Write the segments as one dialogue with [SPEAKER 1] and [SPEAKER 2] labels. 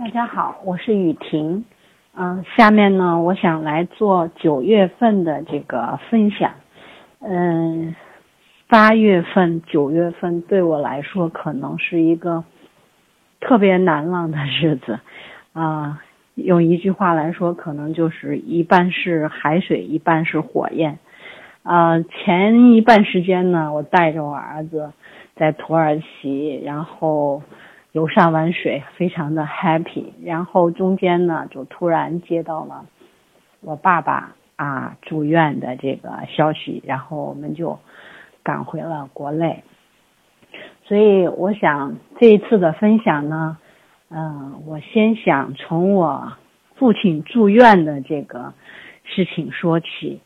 [SPEAKER 1] 大家好，我是雨婷。嗯，下面呢，我想来做九月份的这个分享。嗯，八月份、九月份对我来说可能是一个特别难忘的日子。啊，用一句话来说，可能就是一半是海水，一半是火焰。啊，前一半时间呢，我带着我儿子在土耳其，然后。游山玩水，非常的 happy。然后中间呢，就突然接到了我爸爸啊住院的这个消息，然后我们就赶回了国内。所以我想这一次的分享呢，嗯，我先想从我父亲住院的这个事情说起，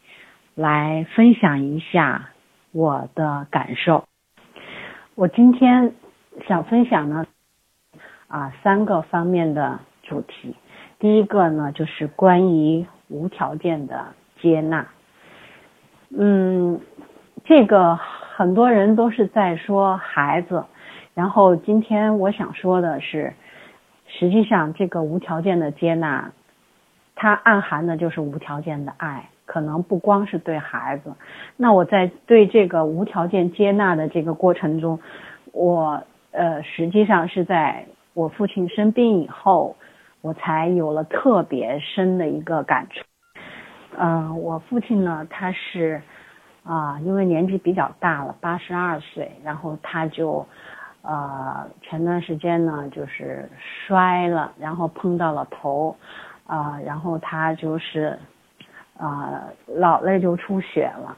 [SPEAKER 1] 来分享一下我的感受。我今天想分享呢。啊，三个方面的主题。第一个呢，就是关于无条件的接纳。嗯，这个很多人都是在说孩子，然后今天我想说的是，实际上这个无条件的接纳，它暗含的就是无条件的爱，可能不光是对孩子。那我在对这个无条件接纳的这个过程中，我呃，实际上是在。我父亲生病以后，我才有了特别深的一个感触。嗯，我父亲呢，他是啊，因为年纪比较大了，八十二岁，然后他就呃前段时间呢就是摔了，然后碰到了头啊，然后他就是啊脑内就出血了，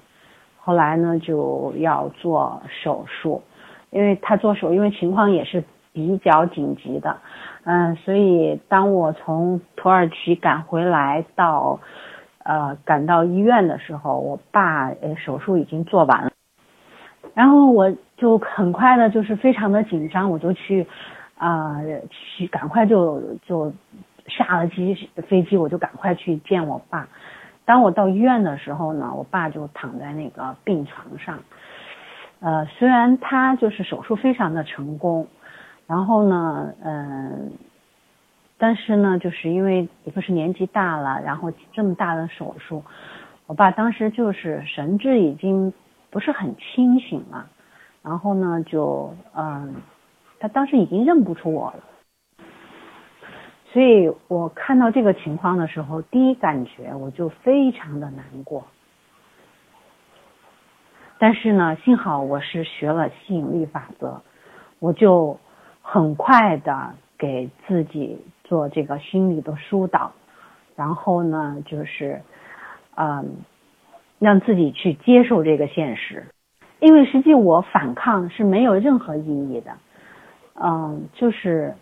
[SPEAKER 1] 后来呢就要做手术，因为他做手，因为情况也是。比较紧急的，嗯，所以当我从土耳其赶回来到，呃，赶到医院的时候，我爸呃手术已经做完了，然后我就很快的，就是非常的紧张，我就去，啊，去赶快就就下了机飞机，我就赶快去见我爸。当我到医院的时候呢，我爸就躺在那个病床上，呃，虽然他就是手术非常的成功。然后呢，嗯，但是呢，就是因为一个是年纪大了，然后这么大的手术，我爸当时就是神志已经不是很清醒了，然后呢，就嗯，他当时已经认不出我了，所以我看到这个情况的时候，第一感觉我就非常的难过，但是呢，幸好我是学了吸引力法则，我就。很快的给自己做这个心理的疏导，然后呢，就是，嗯，让自己去接受这个现实，因为实际我反抗是没有任何意义的，嗯，就是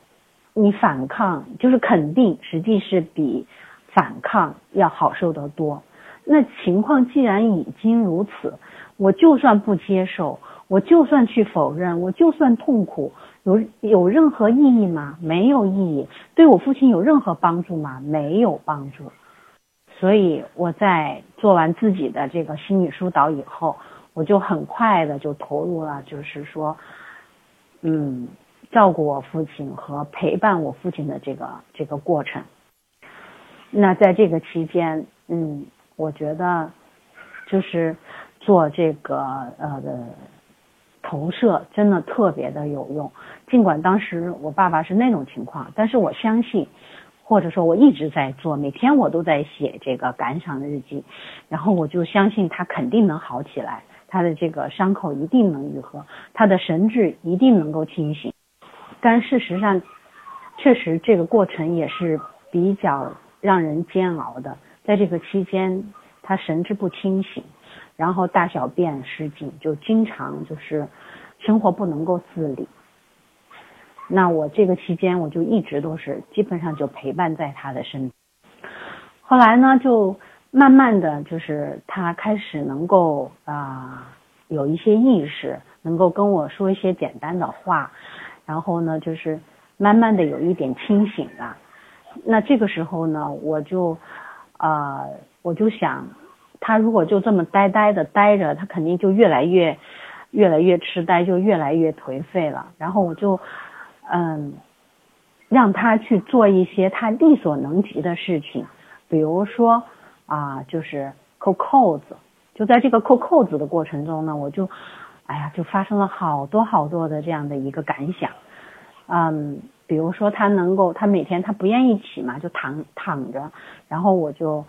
[SPEAKER 1] 你反抗就是肯定，实际是比反抗要好受得多。那情况既然已经如此，我就算不接受，我就算去否认，我就算痛苦。有有任何意义吗？没有意义。对我父亲有任何帮助吗？没有帮助。所以我在做完自己的这个心理疏导以后，我就很快的就投入了，就是说，嗯，照顾我父亲和陪伴我父亲的这个这个过程。那在这个期间，嗯，我觉得就是做这个呃。投射真的特别的有用，尽管当时我爸爸是那种情况，但是我相信，或者说我一直在做，每天我都在写这个感想日记，然后我就相信他肯定能好起来，他的这个伤口一定能愈合，他的神志一定能够清醒。但事实上，确实这个过程也是比较让人煎熬的，在这个期间，他神志不清醒。然后大小便失禁，就经常就是生活不能够自理。那我这个期间，我就一直都是基本上就陪伴在他的身。后来呢，就慢慢的就是他开始能够啊有一些意识，能够跟我说一些简单的话，然后呢，就是慢慢的有一点清醒了。那这个时候呢，我就啊我就想。他如果就这么呆呆的呆着，他肯定就越来越，越来越痴呆，就越来越颓废了。然后我就，嗯，让他去做一些他力所能及的事情，比如说啊，就是扣扣子。就在这个扣扣子的过程中呢，我就，哎呀，就发生了好多好多的这样的一个感想。嗯，比如说他能够，他每天他不愿意起嘛，就躺躺着，然后我就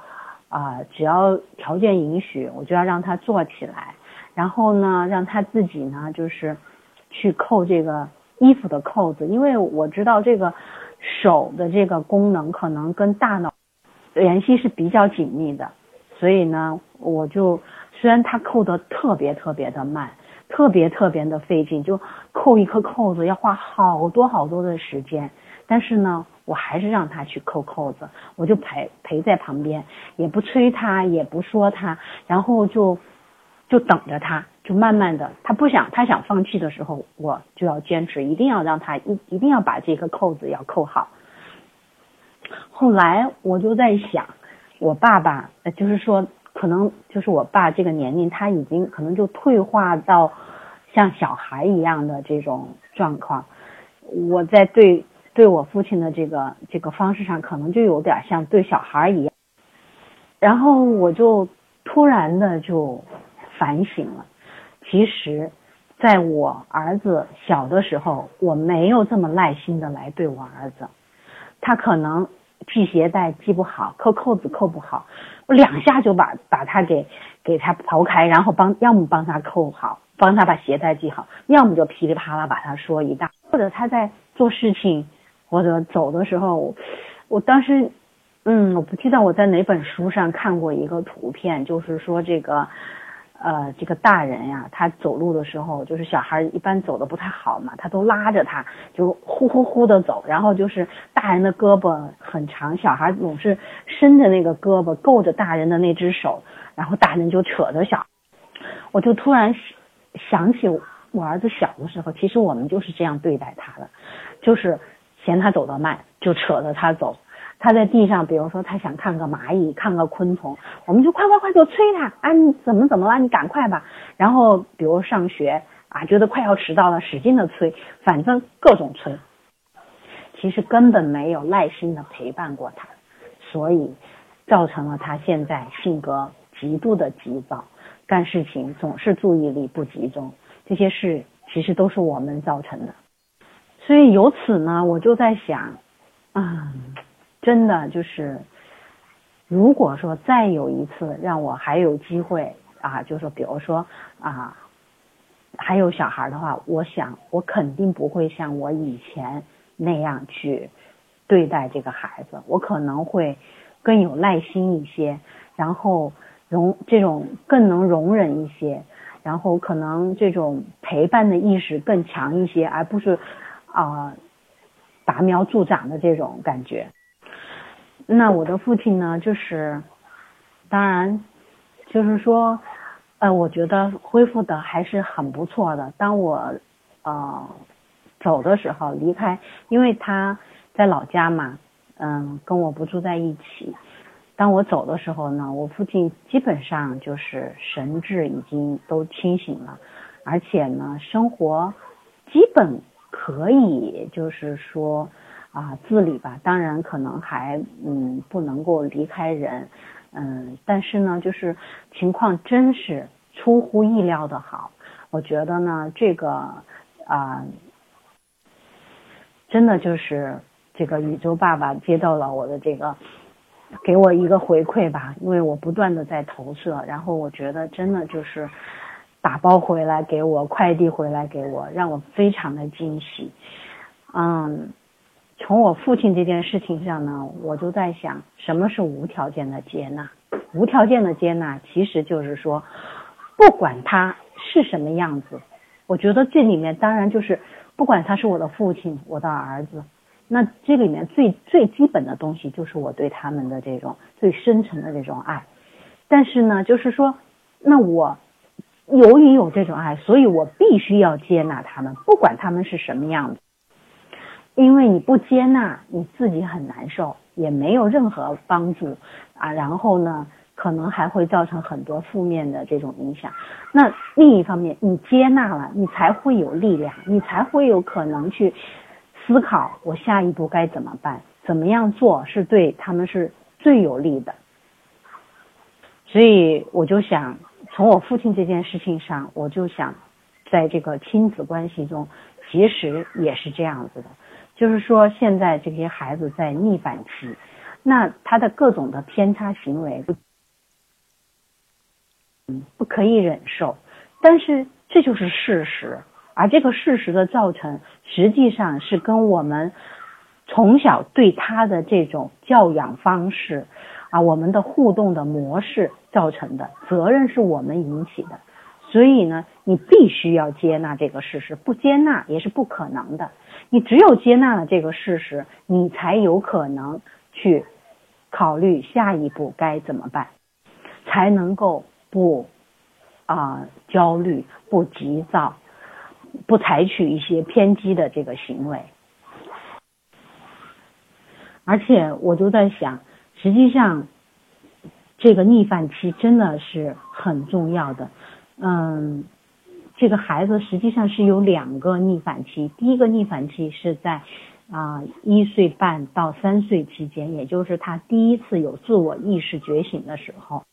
[SPEAKER 1] 啊，只要条件允许，我就要让他坐起来，然后呢，让他自己呢，就是去扣这个衣服的扣子，因为我知道这个手的这个功能可能跟大脑联系是比较紧密的，所以呢，我就虽然他扣的特别特别的慢。特别特别的费劲，就扣一颗扣子要花好多好多的时间，但是呢，我还是让他去扣扣子，我就陪陪在旁边，也不催他，也不说他，然后就就等着他，就慢慢的，他不想他想放弃的时候，我就要坚持，一定要让他一一定要把这个扣子要扣好。后来我就在想，我爸爸就是说。可能就是我爸这个年龄，他已经可能就退化到像小孩一样的这种状况。我在对对我父亲的这个这个方式上，可能就有点像对小孩一样。然后我就突然的就反省了，其实在我儿子小的时候，我没有这么耐心的来对我儿子，他可能。系鞋带系不好，扣扣子扣不好，我两下就把把他给给他刨开，然后帮要么帮他扣好，帮他把鞋带系好，要么就噼里啪啦把他说一大，或者他在做事情或者走的时候，我当时，嗯，我不记得我在哪本书上看过一个图片，就是说这个。呃，这个大人呀，他走路的时候，就是小孩一般走的不太好嘛，他都拉着他，就呼呼呼的走。然后就是大人的胳膊很长，小孩总是伸着那个胳膊够着大人的那只手，然后大人就扯着小。我就突然想起我儿子小的时候，其实我们就是这样对待他的，就是嫌他走得慢，就扯着他走。他在地上，比如说他想看个蚂蚁，看个昆虫，我们就快快快就催他啊！你怎么怎么了？你赶快吧。然后比如上学啊，觉得快要迟到了，使劲的催，反正各种催。其实根本没有耐心的陪伴过他，所以造成了他现在性格极度的急躁，干事情总是注意力不集中。这些事其实都是我们造成的。所以由此呢，我就在想，嗯。真的就是，如果说再有一次让我还有机会啊，就说比如说啊，还有小孩的话，我想我肯定不会像我以前那样去对待这个孩子，我可能会更有耐心一些，然后容这种更能容忍一些，然后可能这种陪伴的意识更强一些，而不是啊拔苗助长的这种感觉。那我的父亲呢？就是，当然，就是说，呃，我觉得恢复的还是很不错的。当我，呃，走的时候离开，因为他在老家嘛，嗯，跟我不住在一起。当我走的时候呢，我父亲基本上就是神志已经都清醒了，而且呢，生活基本可以，就是说。啊，自理吧，当然可能还嗯不能够离开人，嗯，但是呢，就是情况真是出乎意料的好。我觉得呢，这个啊，真的就是这个宇宙爸爸接到了我的这个，给我一个回馈吧，因为我不断的在投射，然后我觉得真的就是打包回来给我，快递回来给我，让我非常的惊喜，嗯。从我父亲这件事情上呢，我就在想，什么是无条件的接纳？无条件的接纳，其实就是说，不管他是什么样子，我觉得这里面当然就是，不管他是我的父亲，我的儿子，那这里面最最基本的东西就是我对他们的这种最深沉的这种爱。但是呢，就是说，那我由于有这种爱，所以我必须要接纳他们，不管他们是什么样子。因为你不接纳，你自己很难受，也没有任何帮助啊。然后呢，可能还会造成很多负面的这种影响。那另一方面，你接纳了，你才会有力量，你才会有可能去思考我下一步该怎么办，怎么样做是对他们是最有利的。所以我就想从我父亲这件事情上，我就想在这个亲子关系中，其实也是这样子的，就是说现在这些孩子在逆反期，那他的各种的偏差行为，嗯，不可以忍受，但是这就是事实。而这个事实的造成，实际上是跟我们从小对他的这种教养方式啊，我们的互动的模式造成的，责任是我们引起的。所以呢，你必须要接纳这个事实，不接纳也是不可能的。你只有接纳了这个事实，你才有可能去考虑下一步该怎么办，才能够不啊焦虑，不急躁。不采取一些偏激的这个行为，而且我就在想，实际上这个逆反期真的是很重要的。嗯，这个孩子实际上是有两个逆反期，第一个逆反期是在啊一岁半到三岁期间，也就是他第一次有自我意识觉醒的时候。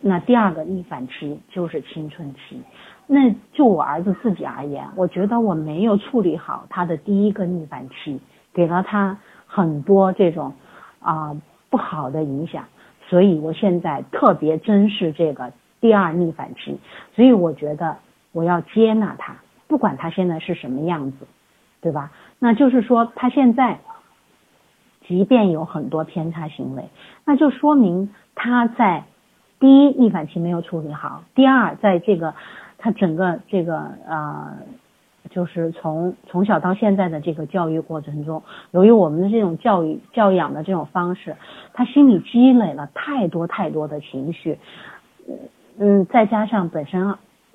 [SPEAKER 1] 那第二个逆反期就是青春期。那就我儿子自己而言，我觉得我没有处理好他的第一个逆反期，给了他很多这种啊不好的影响，所以我现在特别珍视这个第二逆反期，所以我觉得我要接纳他，不管他现在是什么样子，对吧？那就是说他现在即便有很多偏差行为，那就说明他在第一逆反期没有处理好，第二在这个。他整个这个呃，就是从从小到现在的这个教育过程中，由于我们的这种教育教养的这种方式，他心里积累了太多太多的情绪，嗯，再加上本身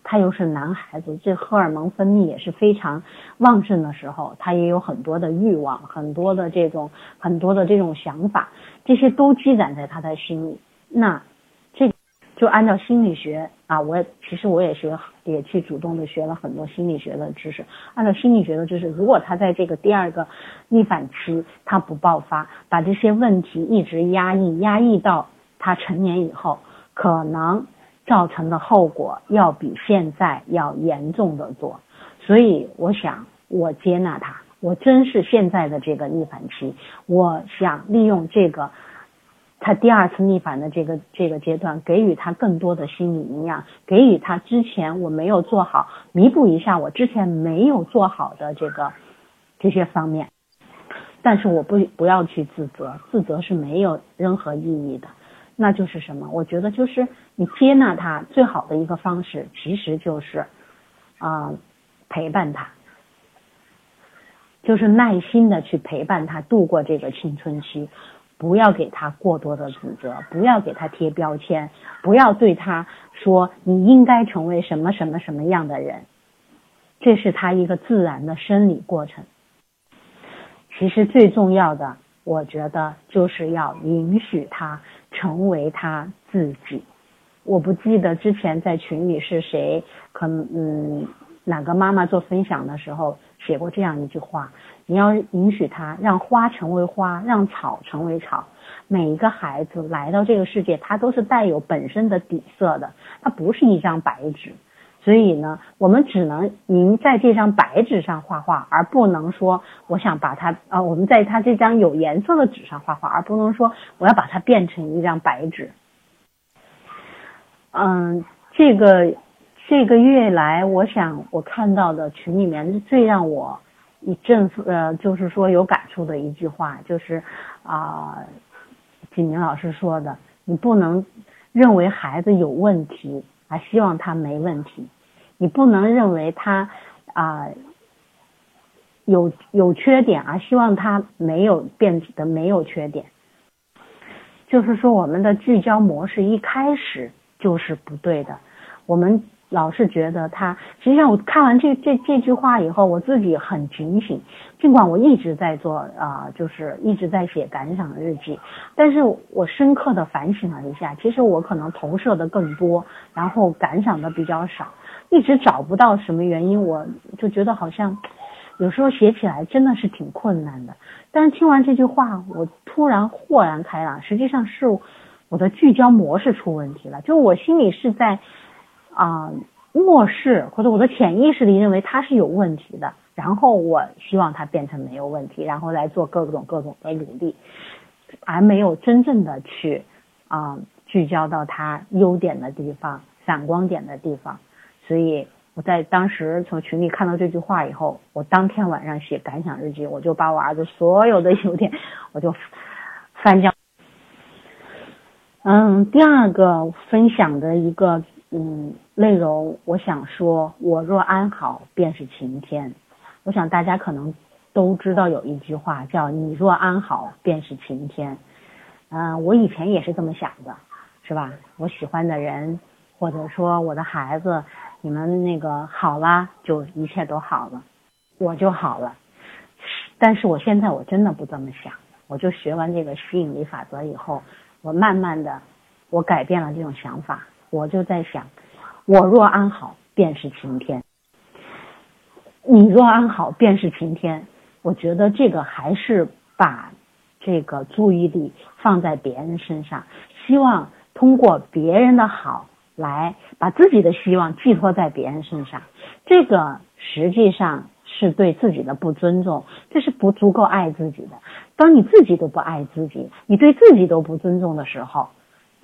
[SPEAKER 1] 他又是男孩子，这荷尔蒙分泌也是非常旺盛的时候，他也有很多的欲望，很多的这种很多的这种想法，这些都积攒在他的心里，那这。就按照心理学啊，我其实我也学，也去主动的学了很多心理学的知识。按照心理学的知识，如果他在这个第二个逆反期他不爆发，把这些问题一直压抑，压抑到他成年以后，可能造成的后果要比现在要严重的多。所以我想，我接纳他，我珍视现在的这个逆反期，我想利用这个。他第二次逆反的这个这个阶段，给予他更多的心理营养，给予他之前我没有做好，弥补一下我之前没有做好的这个这些方面。但是我不不要去自责，自责是没有任何意义的。那就是什么？我觉得就是你接纳他最好的一个方式，其实就是啊陪伴他，就是耐心的去陪伴他度过这个青春期。不要给他过多的指责，不要给他贴标签，不要对他说你应该成为什么什么什么样的人，这是他一个自然的生理过程。其实最重要的，我觉得就是要允许他成为他自己。我不记得之前在群里是谁，可能嗯哪个妈妈做分享的时候写过这样一句话。你要允许他让花成为花，让草成为草。每一个孩子来到这个世界，他都是带有本身的底色的，他不是一张白纸。所以呢，我们只能您在这张白纸上画画，而不能说我想把它啊，我们在他这张有颜色的纸上画画，而不能说我要把它变成一张白纸。嗯，这个这个月来，我想我看到的群里面最让我。一振呃，就是说有感触的一句话，就是啊，景明老师说的，你不能认为孩子有问题而希望他没问题，你不能认为他啊有有缺点啊希望他没有变得没有缺点，就是说我们的聚焦模式一开始就是不对的，我们。老是觉得他，实际上我看完这这这句话以后，我自己很警醒。尽管我一直在做啊，就是一直在写感想日记，但是我深刻的反省了一下，其实我可能投射的更多，然后感想的比较少，一直找不到什么原因，我就觉得好像有时候写起来真的是挺困难的。但是听完这句话，我突然豁然开朗，实际上是我的聚焦模式出问题了，就我心里是在啊漠视或者我的潜意识里认为它是有问题的，然后我希望它变成没有问题，然后来做各种各种的努力，而没有真正的去啊聚焦到它优点的地方、闪光点的地方，所以。我在当时从群里看到这句话以后，我当天晚上写感想日记，我就把我儿子所有的优点，我就翻交。嗯，第二个分享的一个嗯内容，我想说，我若安好，便是晴天。我想大家可能都知道有一句话叫“你若安好，便是晴天”。嗯，我以前也是这么想的，是吧？我喜欢的人，或者说我的孩子。你们那个好了，就一切都好了，我就好了。但是我现在我真的不这么想，我就学完这个吸引力法则以后，我慢慢的，我改变了这种想法。我就在想，我若安好，便是晴天。你若安好，便是晴天。我觉得这个还是把这个注意力放在别人身上，希望通过别人的好。来把自己的希望寄托在别人身上，这个实际上是对自己的不尊重，这是不足够爱自己的。当你自己都不爱自己，你对自己都不尊重的时候，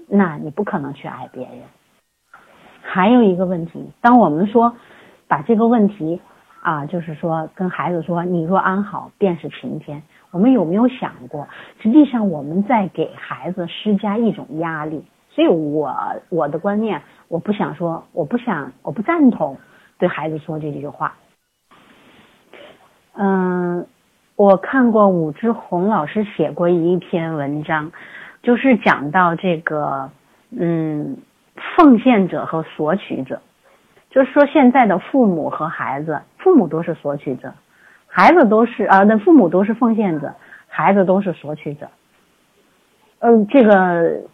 [SPEAKER 1] 那你不可能去爱别人。还有一个问题，当我们说把这个问题啊，就是说跟孩子说“你若安好，便是晴天”，我们有没有想过，实际上我们在给孩子施加一种压力？所以，我我的观念，我不想说，我不想，我不赞同对孩子说这句话。嗯，我看过武志红老师写过一篇文章，就是讲到这个，嗯，奉献者和索取者，就是说现在的父母和孩子，父母都是索取者，孩子都是啊，那父母都是奉献者，孩子都是索取者。嗯，这个。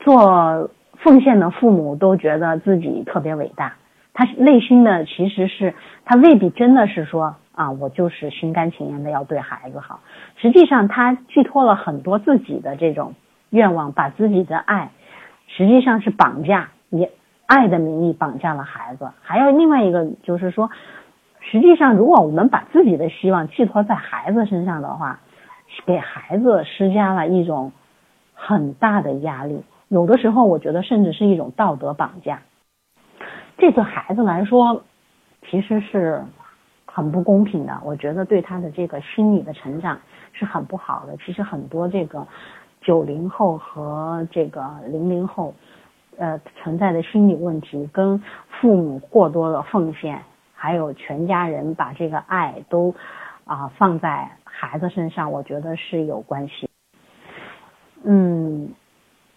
[SPEAKER 1] 做奉献的父母都觉得自己特别伟大，他内心的其实是他未必真的是说啊，我就是心甘情愿的要对孩子好。实际上，他寄托了很多自己的这种愿望，把自己的爱实际上是绑架，以爱的名义绑架了孩子。还有另外一个就是说，实际上如果我们把自己的希望寄托在孩子身上的话，给孩子施加了一种。很大的压力，有的时候我觉得甚至是一种道德绑架。这对孩子来说，其实是很不公平的。我觉得对他的这个心理的成长是很不好的。其实很多这个九零后和这个零零后，呃，存在的心理问题，跟父母过多的奉献，还有全家人把这个爱都啊放在孩子身上，我觉得是有关系。嗯，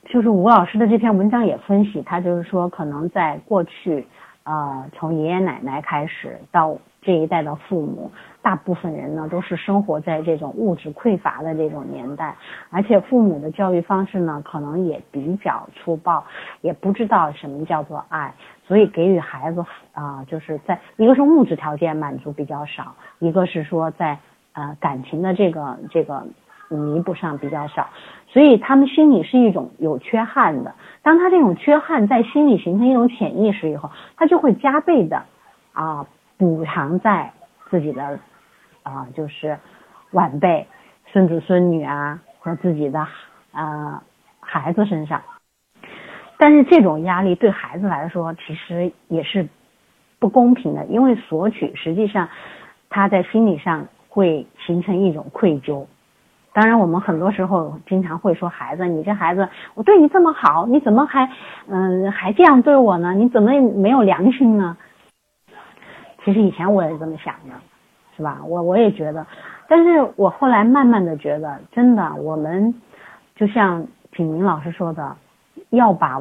[SPEAKER 1] 就是吴老师的这篇文章也分析，他就是说，可能在过去，呃，从爷爷奶奶开始到这一代的父母，大部分人呢都是生活在这种物质匮乏的这种年代，而且父母的教育方式呢，可能也比较粗暴，也不知道什么叫做爱，所以给予孩子啊，就是在一个是物质条件满足比较少，一个是说在呃感情的这个这个。弥补上比较少，所以他们心里是一种有缺憾的。当他这种缺憾在心里形成一种潜意识以后，他就会加倍的啊补偿在自己的啊就是晚辈、孙子孙女啊和自己的啊孩子身上。但是这种压力对孩子来说其实也是不公平的，因为索取实际上他在心理上会形成一种愧疚。当然，我们很多时候经常会说孩子，你这孩子，我对你这么好，你怎么还，嗯，还这样对我呢？你怎么没有良心呢？其实以前我也是这么想的，是吧？我我也觉得，但是我后来慢慢的觉得，真的，我们就像景明老师说的，要把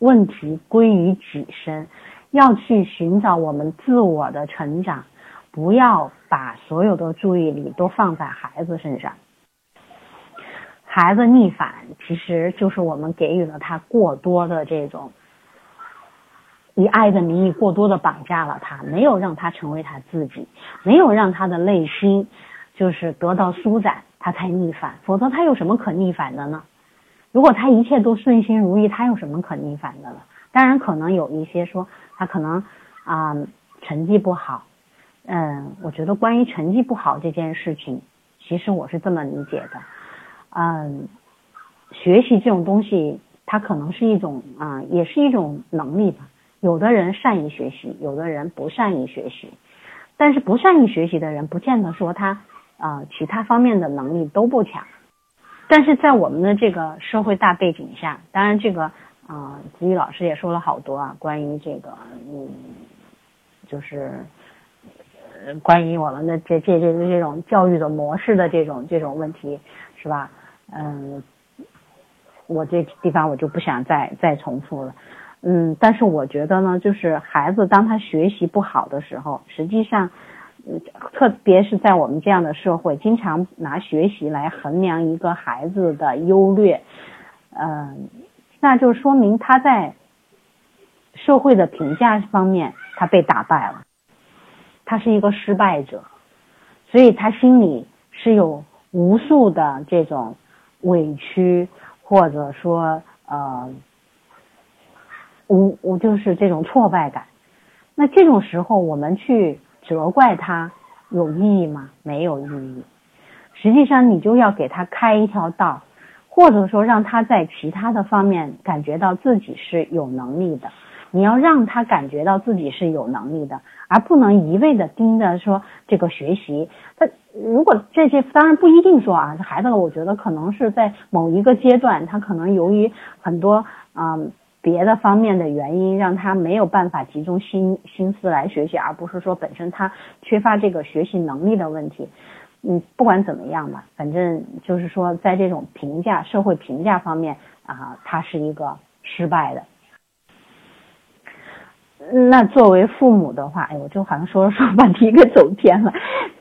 [SPEAKER 1] 问题归于己身，要去寻找我们自我的成长，不要把所有的注意力都放在孩子身上。孩子逆反，其实就是我们给予了他过多的这种以爱的名义过多的绑架了他，没有让他成为他自己，没有让他的内心就是得到舒展，他才逆反。否则他有什么可逆反的呢？如果他一切都顺心如意，他有什么可逆反的呢？当然，可能有一些说他可能啊成绩不好。嗯，我觉得关于成绩不好这件事情，其实我是这么理解的。嗯，学习这种东西，它可能是一种啊，也是一种能力吧。有的人善于学习，有的人不善于学习。但是不善于学习的人，不见得说他啊其他方面的能力都不强。但是在我们的这个社会大背景下，当然这个啊子宇老师也说了好多啊，关于这个嗯，就是。关于我们的这这这这种教育的模式的这种这种问题，是吧？嗯，我这地方我就不想再再重复了。嗯，但是我觉得呢，就是孩子当他学习不好的时候，实际上，特别是在我们这样的社会，经常拿学习来衡量一个孩子的优劣，嗯，那就说明他在社会的评价方面他被打败了。他是一个失败者，所以他心里是有无数的这种委屈，或者说呃无无就是这种挫败感。那这种时候，我们去责怪他有意义吗？没有意义。实际上，你就要给他开一条道，或者说让他在其他的方面感觉到自己是有能力的。你要让他感觉到自己是有能力的，而不能一味的盯着说这个学习。如果这些当然不一定说啊，这孩子，我觉得可能是在某一个阶段，他可能由于很多啊别的方面的原因，让他没有办法集中心心思来学习，而不是说本身他缺乏这个学习能力的问题。嗯，不管怎么样吧，反正就是说在这种评价社会评价方面啊，他是一个失败的。那作为父母的话，哎，我就好像说 说把题给走偏了。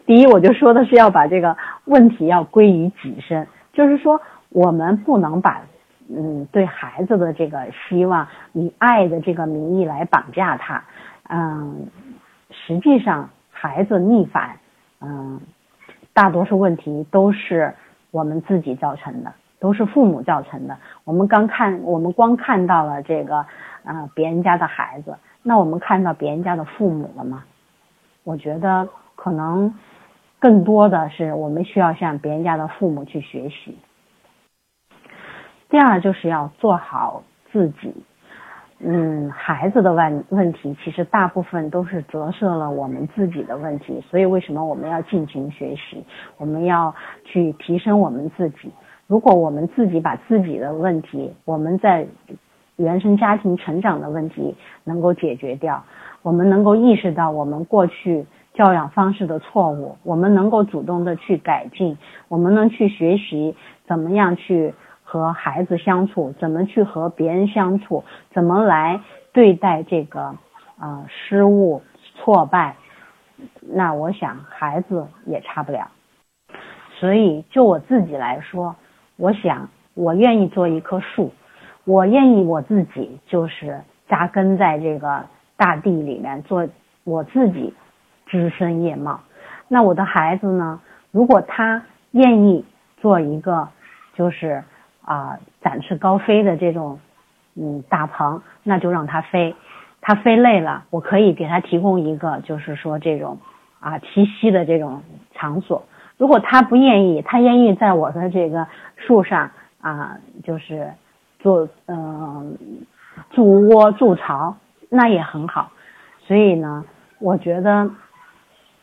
[SPEAKER 1] 第一，我就说的是要把这个问题要归于己身，就是说我们不能把嗯对孩子的这个希望以爱的这个名义来绑架他。嗯，实际上孩子逆反，嗯，大多数问题都是我们自己造成的，都是父母造成的。我们刚看，我们光看到了这个啊别人家的孩子。那我们看到别人家的父母了吗？我觉得可能更多的是我们需要向别人家的父母去学习。第二就是要做好自己。嗯，孩子的问问题其实大部分都是折射了我们自己的问题，所以为什么我们要进行学习？我们要去提升我们自己。如果我们自己把自己的问题，我们在。原生家庭成长的问题能够解决掉，我们能够意识到我们过去教养方式的错误，我们能够主动的去改进，我们能去学习怎么样去和孩子相处，怎么去和别人相处，怎么来对待这个啊失误挫败，那我想孩子也差不了。所以就我自己来说，我想我愿意做一棵树。我愿意我自己就是扎根在这个大地里面做我自己枝生叶茂。那我的孩子呢？如果他愿意做一个就是啊展翅高飞的这种嗯大鹏，那就让他飞。他飞累了，我可以给他提供一个就是说这种啊栖息的这种场所。如果他不愿意，他愿意在我的这个树上啊就是。做嗯筑窝筑巢那也很好，所以呢，我觉得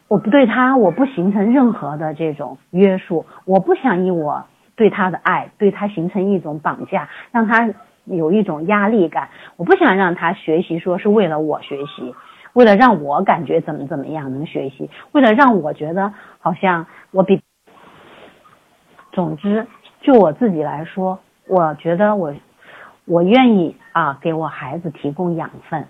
[SPEAKER 1] 我不对他，我不形成任何的这种约束，我不想以我对他的爱对他形成一种绑架，让他有一种压力感。我不想让他学习说是为了我学习，为了让我感觉怎么怎么样能学习，为了让我觉得好像我比。总之，就我自己来说，我觉得我。我愿意啊，给我孩子提供养分，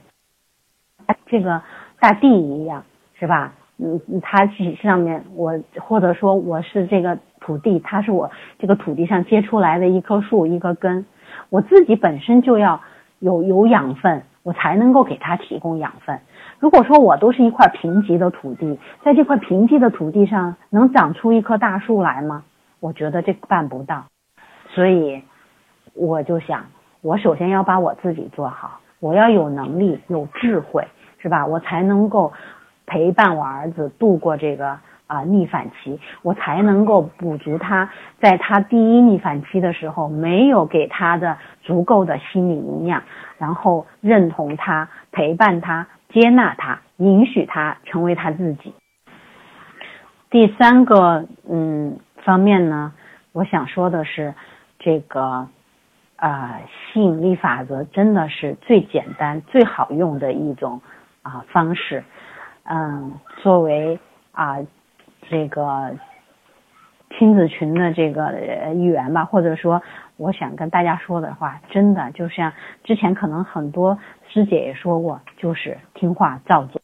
[SPEAKER 1] 这个大地一样，是吧？嗯，它上面我或者说我是这个土地，它是我这个土地上结出来的一棵树，一个根。我自己本身就要有有养分，我才能够给他提供养分。如果说我都是一块贫瘠的土地，在这块贫瘠的土地上能长出一棵大树来吗？我觉得这办不到。所以我就想，我首先要把我自己做好，我要有能力、有智慧，是吧？我才能够陪伴我儿子度过这个。啊，逆反期，我才能够补足他在他第一逆反期的时候没有给他的足够的心理营养，然后认同他、陪伴他、接纳他、允许他成为他自己。第三个嗯方面呢，我想说的是，这个啊吸引力法则真的是最简单、最好用的一种啊方式，嗯，作为啊。这个亲子群的这个一员吧，或者说，我想跟大家说的话，真的就像之前可能很多师姐也说过，就是听话照做。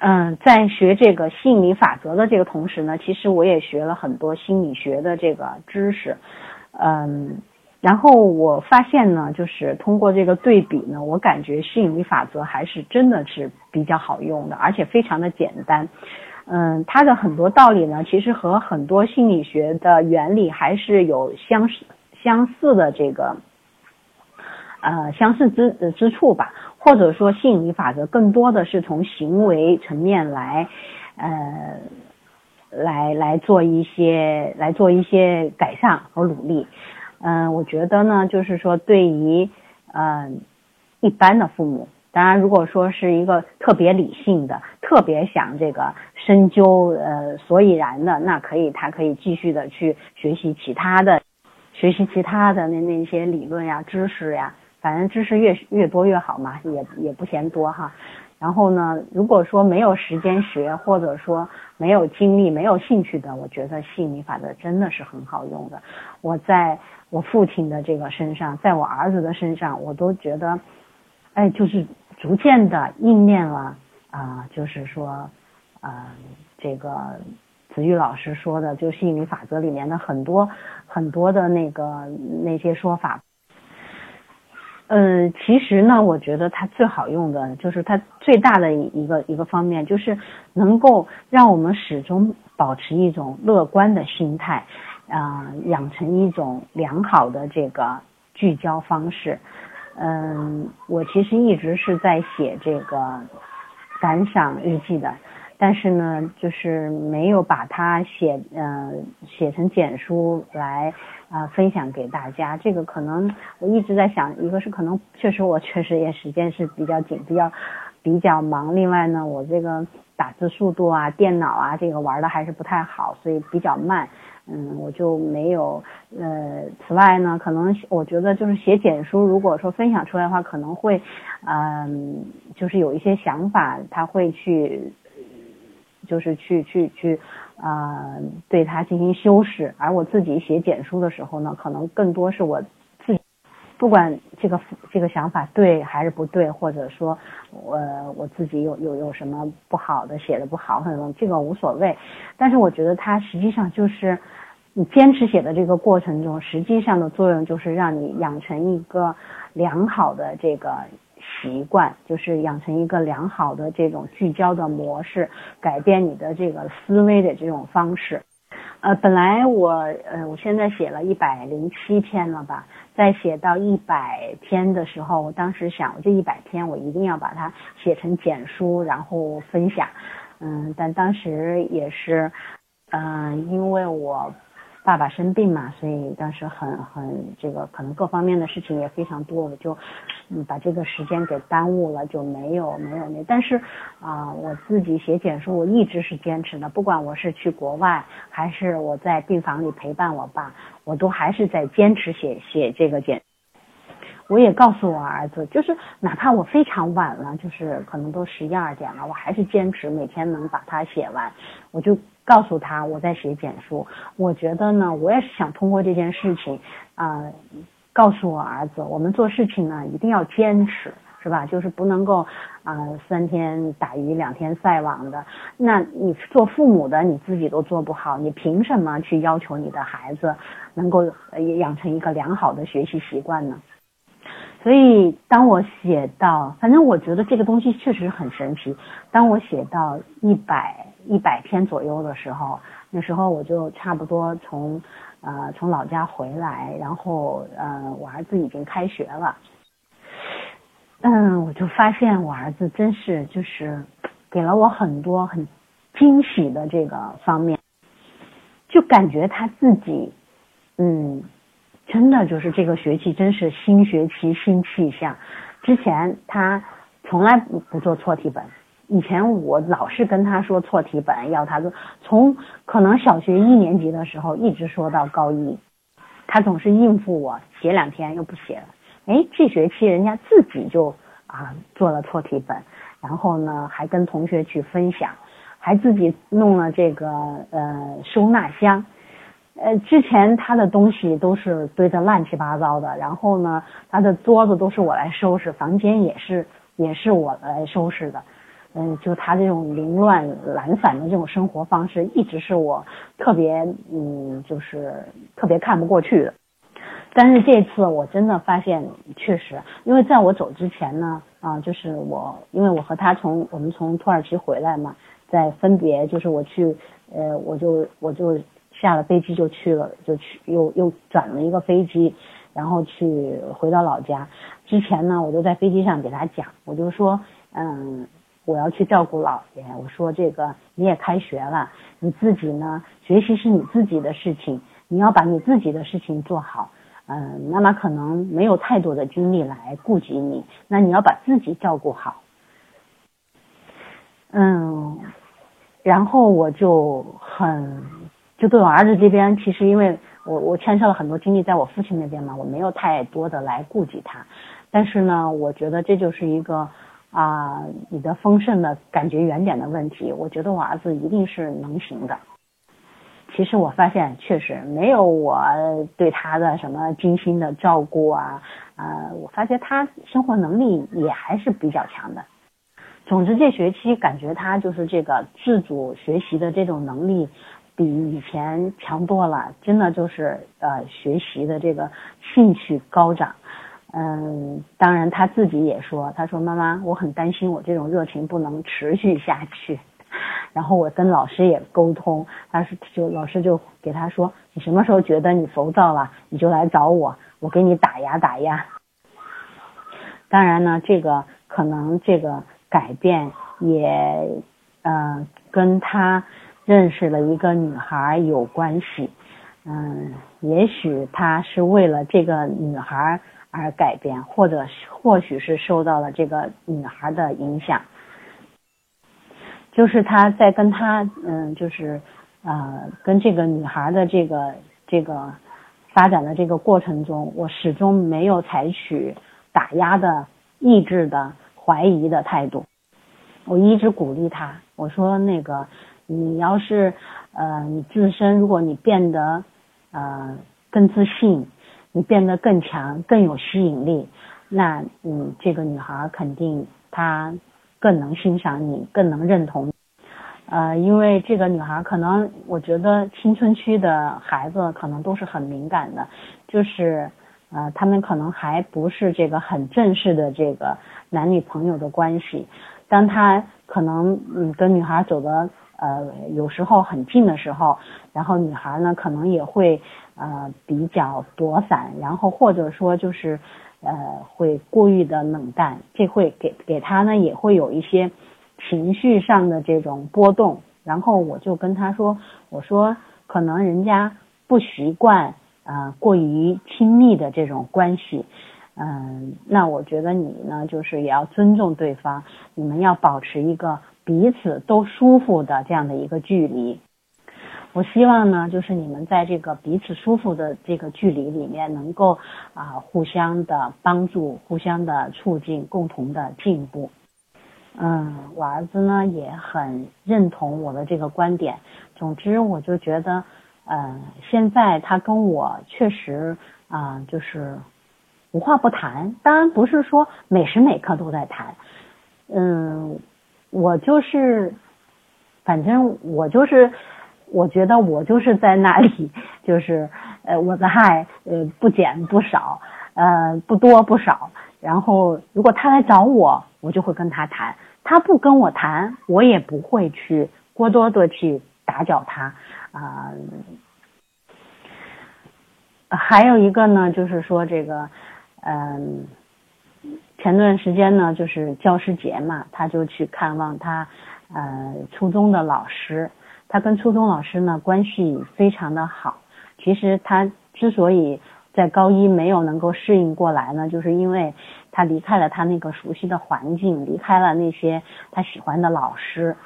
[SPEAKER 1] 嗯，在学这个吸引力法则的这个同时呢，其实我也学了很多心理学的这个知识。嗯，然后我发现呢，就是通过这个对比呢，我感觉吸引力法则还是真的是比较好用的，而且非常的简单。嗯，它的很多道理呢，其实和很多心理学的原理还是有相似相似的这个，呃，相似之之处吧。或者说，吸引力法则更多的是从行为层面来，呃，来来做一些来做一些改善和努力。嗯，我觉得呢，就是说，对于嗯一般的父母。当然，如果说是一个特别理性的、特别想这个深究呃所以然的，那可以，他可以继续的去学习其他的，学习其他的那那些理论呀、知识呀，反正知识越越多越好嘛，也也不嫌多哈。然后呢，如果说没有时间学，或者说没有精力、没有兴趣的，我觉得吸引力法则真的是很好用的。我在我父亲的这个身上，在我儿子的身上，我都觉得，哎，就是。逐渐的应验了啊，就是说，啊，这个子玉老师说的，就吸引力法则里面的很多很多的那个那些说法。嗯，其实呢，我觉得它最好用的就是它最大的一个一个方面，就是能够让我们始终保持一种乐观的心态，啊，养成一种良好的这个聚焦方式。嗯，我其实一直是在写这个感想日记的，但是呢，就是没有把它写，嗯，写成简书来啊分享给大家。这个可能我一直在想，一个是可能确实我确实也时间是比较紧，比较比较忙。另外呢，我这个打字速度啊，电脑啊，这个玩的还是不太好，所以比较慢。嗯，我就没有。呃，此外呢，可能我觉得就是写简书，如果说分享出来的话，可能会，嗯，就是有一些想法，他会去，就是去去去，啊，对他进行修饰。而我自己写简书的时候呢，可能更多是我自，不管这个这个想法对还是不对，或者说，我我自己有有有什么不好的，写的不好，可能这个无所谓。但是我觉得它实际上就是。你坚持写的这个过程中，实际上的作用就是让你养成一个良好的这个习惯，就是养成一个良好的这种聚焦的模式，改变你的这个思维的这种方式。呃，本来我呃，我现在写了一百零七篇了吧，在写到一百篇的时候，我当时想，我这一百篇我一定要把它写成简书，然后分享。嗯，但当时也是，嗯，因为我。爸爸生病嘛，所以当时很很这个可能各方面的事情也非常多，我就嗯把这个时间给耽误了，就没有没有那。但是啊，我自己写简书，我一直是坚持的，不管我是去国外，还是我在病房里陪伴我爸，我都还是在坚持写写这个简。我也告诉我儿子，就是哪怕我非常晚了，就是可能都十一二点了，我还是坚持每天能把它写完，我就。告诉他我在写简书，我觉得呢，我也是想通过这件事情，啊，告诉我儿子，我们做事情呢一定要坚持，是吧？就是不能够啊三天打鱼两天晒网的。那你做父母的你自己都做不好，你凭什么去要求你的孩子能够养成一个良好的学习习惯呢？所以当我写到，反正我觉得这个东西确实很神奇。当我写到一百一百天左右的时候，那时候我就差不多从呃从老家回来，然后呃我儿子已经开学了，嗯，我就发现我儿子真是就是给了我很多很惊喜的这个方面，就感觉他自己，嗯。真的就是这个学期，真是新学期新气象。之前他从来不不做错题本，以前我老是跟他说错题本，要他做。从可能小学一年级的时候，一直说到高一，他总是应付我，写两天又不写了。哎，这学期人家自己就啊做了错题本，然后呢还跟同学去分享，还自己弄了这个呃收纳箱。呃，之前他的东西都是堆得乱七八糟的，然后呢，他的桌子都是我来收拾，房间也是也是我来收拾的，嗯，就他这种凌乱懒散的这种生活方式，一直是我特别嗯，就是特别看不过去的。但是这次我真的发现，确实，因为在我走之前呢，啊，就是我因为我和他从我们从土耳其回来嘛，在分别就是我去，呃，我就我就。下了飞机就去了，就去又又转了一个飞机，然后去回到老家。之前呢，我就在飞机上给他讲，我就说，嗯，我要去照顾姥爷。我说这个你也开学了，你自己呢，学习是你自己的事情，你要把你自己的事情做好。嗯，妈妈可能没有太多的精力来顾及你，那你要把自己照顾好。嗯，然后我就很。就对我儿子这边，其实因为我我牵涉了很多精力在我父亲那边嘛，我没有太多的来顾及他。但是呢，我觉得这就是一个啊，你的丰盛的感觉原点的问题。我觉得我儿子一定是能行的。其实我发现确实没有我对他的什么精心的照顾啊，呃，我发现他生活能力也还是比较强的。总之这学期感觉他就是这个自主学习的这种能力。比以前强多了，真的就是呃学习的这个兴趣高涨，嗯，当然他自己也说，他说妈妈，我很担心我这种热情不能持续下去，然后我跟老师也沟通，他是就老师就给他说，你什么时候觉得你浮躁了，你就来找我，我给你打压打压。当然呢，这个可能这个改变也呃跟他。认识了一个女孩有关系，嗯，也许他是为了这个女孩而改变，或者或许是受到了这个女孩的影响。就是他在跟他，嗯，就是呃，跟这个女孩的这个这个发展的这个过程中，我始终没有采取打压的、抑制的、怀疑的态度。我一直鼓励他，我说那个。你要是，呃，你自身如果你变得，呃，更自信，你变得更强，更有吸引力，那，嗯，这个女孩肯定她更能欣赏你，更能认同，呃，因为这个女孩可能，我觉得青春期的孩子可能都是很敏感的，就是，呃，他们可能还不是这个很正式的这个男女朋友的关系，当他可能，嗯，跟女孩走的。呃，有时候很近的时候，然后女孩呢可能也会呃比较躲闪，然后或者说就是呃会过于的冷淡，这会给给他呢也会有一些情绪上的这种波动。然后我就跟他说，我说可能人家不习惯啊过于亲密的这种关系，嗯，那我觉得你呢就是也要尊重对方，你们要保持一个。彼此都舒服的这样的一个距离，我希望呢，就是你们在这个彼此舒服的这个距离里面，能够啊互相的帮助，互相的促进，共同的进步。嗯，我儿子呢也很认同我的这个观点。总之，我就觉得，嗯，现在他跟我确实啊，就是无话不谈。当然，不是说每时每刻都在谈，嗯。我就是，反正我就是，我觉得我就是在那里，就是呃，我的爱呃不减不少，呃不多不少，然后如果他来找我，我就会跟他谈；他不跟我谈，我也不会去过多的去打搅他啊。还有一个呢，就是说这个，嗯，前段时间呢，就是教师节嘛，他就去看望他，呃，初中的老师。他跟初中老师呢关系非常的好。其实他之所以在高一没有能够适应过来呢，就是因为他离开了他那个熟悉的环境，离开了那些他喜欢的老师。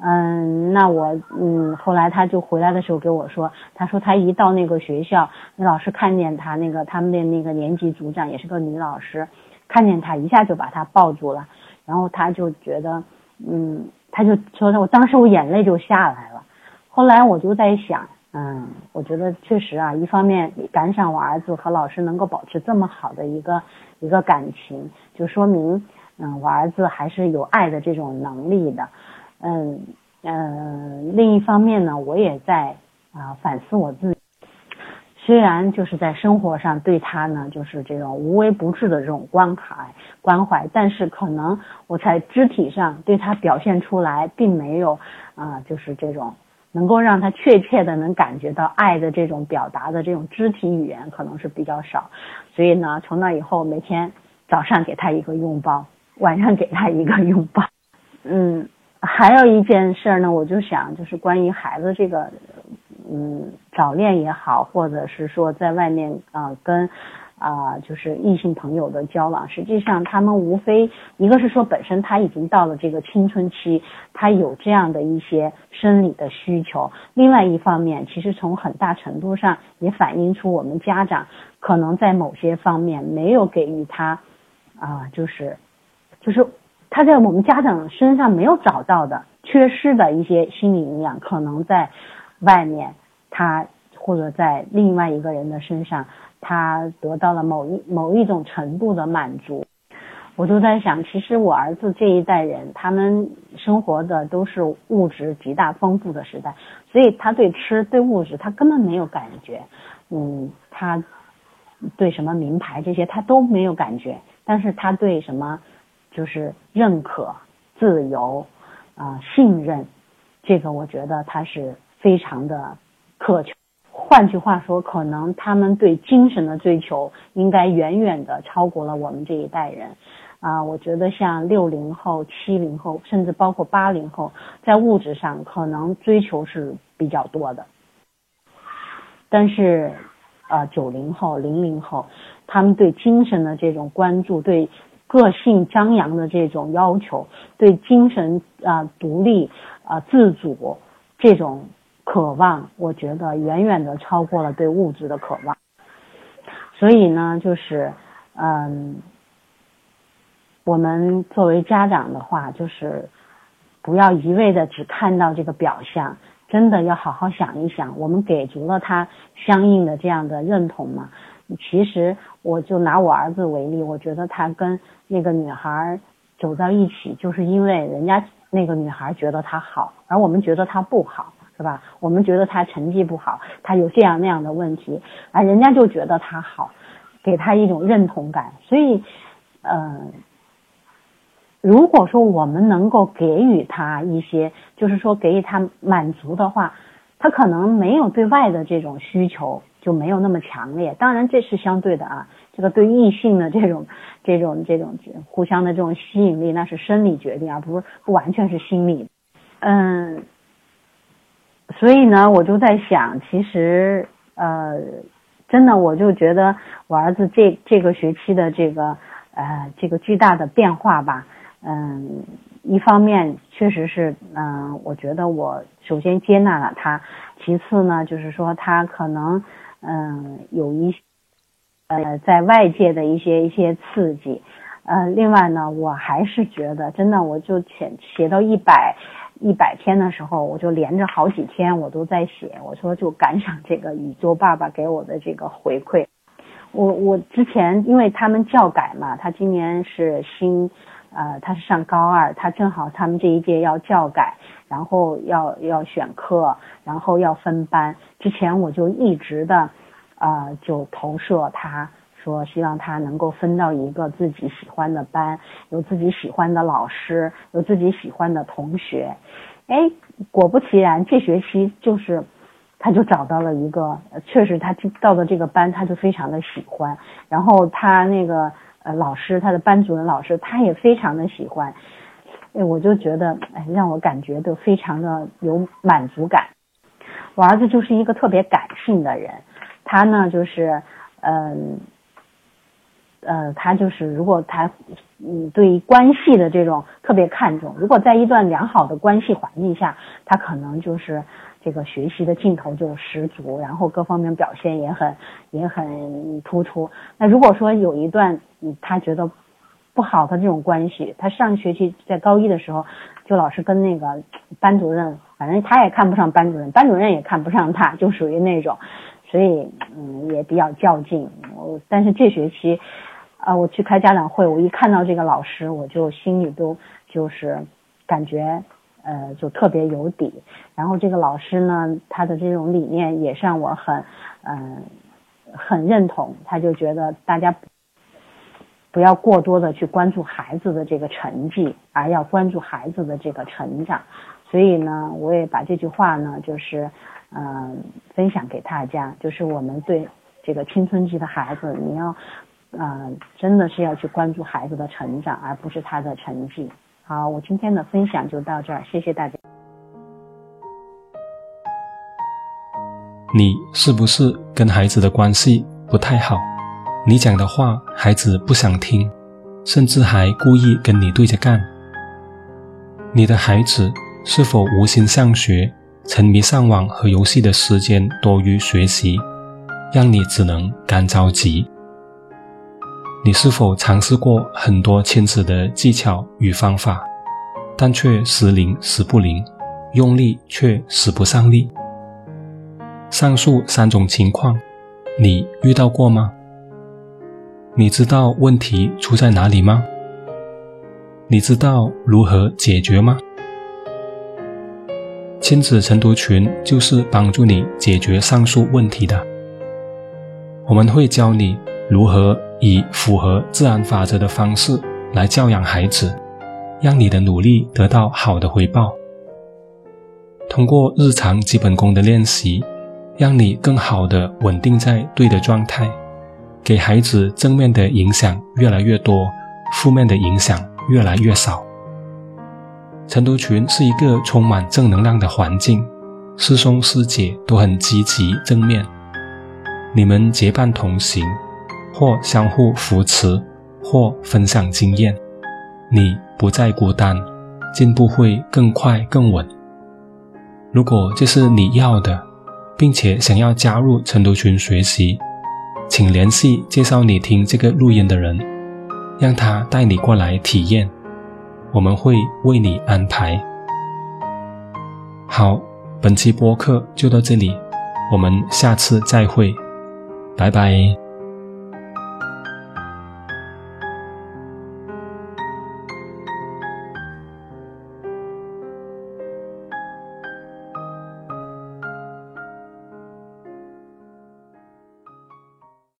[SPEAKER 1] 嗯，那我嗯，后来他就回来的时候给我说，他说他一到那个学校，那老师看见他那个他们的那个年级组长也是个女老师，看见他一下就把他抱住了，然后他就觉得，嗯，他就说，我当时我眼泪就下来了。后来我就在想，嗯，我觉得确实啊，一方面感想我儿子和老师能够保持这么好的一个一个感情，就说明，嗯，我儿子还是有爱的这种能力的。嗯嗯，另一方面呢，我也在啊反思我自己。虽然就是在生活上对他呢，就是这种无微不至的这种关怀关怀，但是可能我在肢体上对他表现出来，并没有啊，就是这种能够让他确切的能感觉到爱的这种表达的这种肢体语言，可能是比较少。所以呢，从那以后，每天早上给他一个拥抱，晚上给他一个拥抱，嗯。还有一件事呢，我就想，就是关于孩子这个，嗯，早恋也好，或者是说在外面啊跟啊就是异性朋友的交往，实际上他们无非一个是说本身他已经到了这个青春期，他有这样的一些生理的需求；另外一方面，其实从很大程度上也反映出我们家长可能在某些方面没有给予他啊，就是就是。他在我们家长身上没有找到的、缺失的一些心理营养，可能在外面，他或者在另外一个人的身上，他得到了某一某一种程度的满足。我就在想，其实我儿子这一代人，他们生活的都是物质极大丰富的时代，所以他对吃、对物质，他根本没有感觉。嗯，他对什么名牌这些他都没有感觉，但是他对什么？就是认可、自由，啊，信任，这个我觉得他是非常的渴求。换句话说，可能他们对精神的追求应该远远的超过了我们这一代人。啊，我觉得像六零后、七零后，甚至包括八零后，在物质上可能追求是比较多的。但是，呃，九零后、零零后，他们对精神的这种关注，对。个性张扬的这种要求，对精神啊独立啊自主这种渴望，我觉得远远的超过了对物质的渴望。所以呢，就是嗯，我们作为家长的话，就是不要一味的只看到这个表象，真的要好好想一想，我们给足了他相应的这样的认同吗？其实，我就拿我儿子为例，我觉得他跟那个女孩走到一起，就是因为人家那个女孩觉得他好，而我们觉得他不好，是吧？我们觉得他成绩不好，他有这样那样的问题，而人家就觉得他好，给他一种认同感。所以，嗯，如果说我们能够给予他一些，就是说给予他满足的话，他可能没有对外的这种需求。就没有那么强烈，当然这是相对的啊。这个对异性的这种、这种、这种互相的这种吸引力，那是生理决定，而不是不完全是心理。嗯，所以呢，我就在想，其实呃，真的，我就觉得我儿子这这个学期的这个呃这个巨大的变化吧，嗯，一方面确实是，嗯，我觉得我首先接纳了他，其次呢，就是说他可能。嗯，有一呃，在外界的一些一些刺激，呃，另外呢，我还是觉得，真的，我就写写到一百一百天的时候，我就连着好几天我都在写，我说就感想这个宇宙爸爸给我的这个回馈。我我之前因为他们教改嘛，他今年是新，呃，他是上高二，他正好他们这一届要教改。然后要要选课，然后要分班。之前我就一直的，呃，就投射他说希望他能够分到一个自己喜欢的班，有自己喜欢的老师，有自己喜欢的同学。哎，果不其然，这学期就是他就找到了一个，确实他到的这个班他就非常的喜欢，然后他那个呃老师，他的班主任老师他也非常的喜欢。哎，我就觉得哎，让我感觉都非常的有满足感。我儿子就是一个特别感性的人，他呢就是，嗯，呃他就是如果他，嗯，对关系的这种特别看重，如果在一段良好的关系环境下，他可能就是这个学习的劲头就十足，然后各方面表现也很也很突出。那如果说有一段，嗯，他觉得。不好的这种关系，他上学期在高一的时候，就老是跟那个班主任，反正他也看不上班主任，班主任也看不上他，就属于那种，所以嗯也比较较劲。我但是这学期，啊我去开家长会，我一看到这个老师，我就心里都就是感觉呃就特别有底。然后这个老师呢，他的这种理念也让我很嗯很认同，他就觉得大家。不要过多的去关注孩子的这个成绩，而要关注孩子的这个成长。所以呢，我也把这句话呢，就是嗯分享给大家，就是我们对这个青春期的孩子，你要嗯真的是要去关注孩子的成长，而不是他的成绩。好，我今天的分享就到这儿，谢谢大家。
[SPEAKER 2] 你是不是跟孩子的关系不太好？你讲的话，孩子不想听，甚至还故意跟你对着干。你的孩子是否无心上学，沉迷上网和游戏的时间多于学习，让你只能干着急？你是否尝试过很多亲子的技巧与方法，但却时灵时不灵，用力却使不上力？上述三种情况，你遇到过吗？你知道问题出在哪里吗？你知道如何解决吗？亲子晨读群就是帮助你解决上述问题的。我们会教你如何以符合自然法则的方式来教养孩子，让你的努力得到好的回报。通过日常基本功的练习，让你更好的稳定在对的状态。给孩子正面的影响越来越多，负面的影响越来越少。晨读群是一个充满正能量的环境，师兄师姐都很积极正面，你们结伴同行，或相互扶持，或分享经验，你不再孤单，进步会更快更稳。如果这是你要的，并且想要加入晨读群学习。请联系介绍你听这个录音的人，让他带你过来体验，我们会为你安排。好，本期播客就到这里，我们下次再会，拜拜。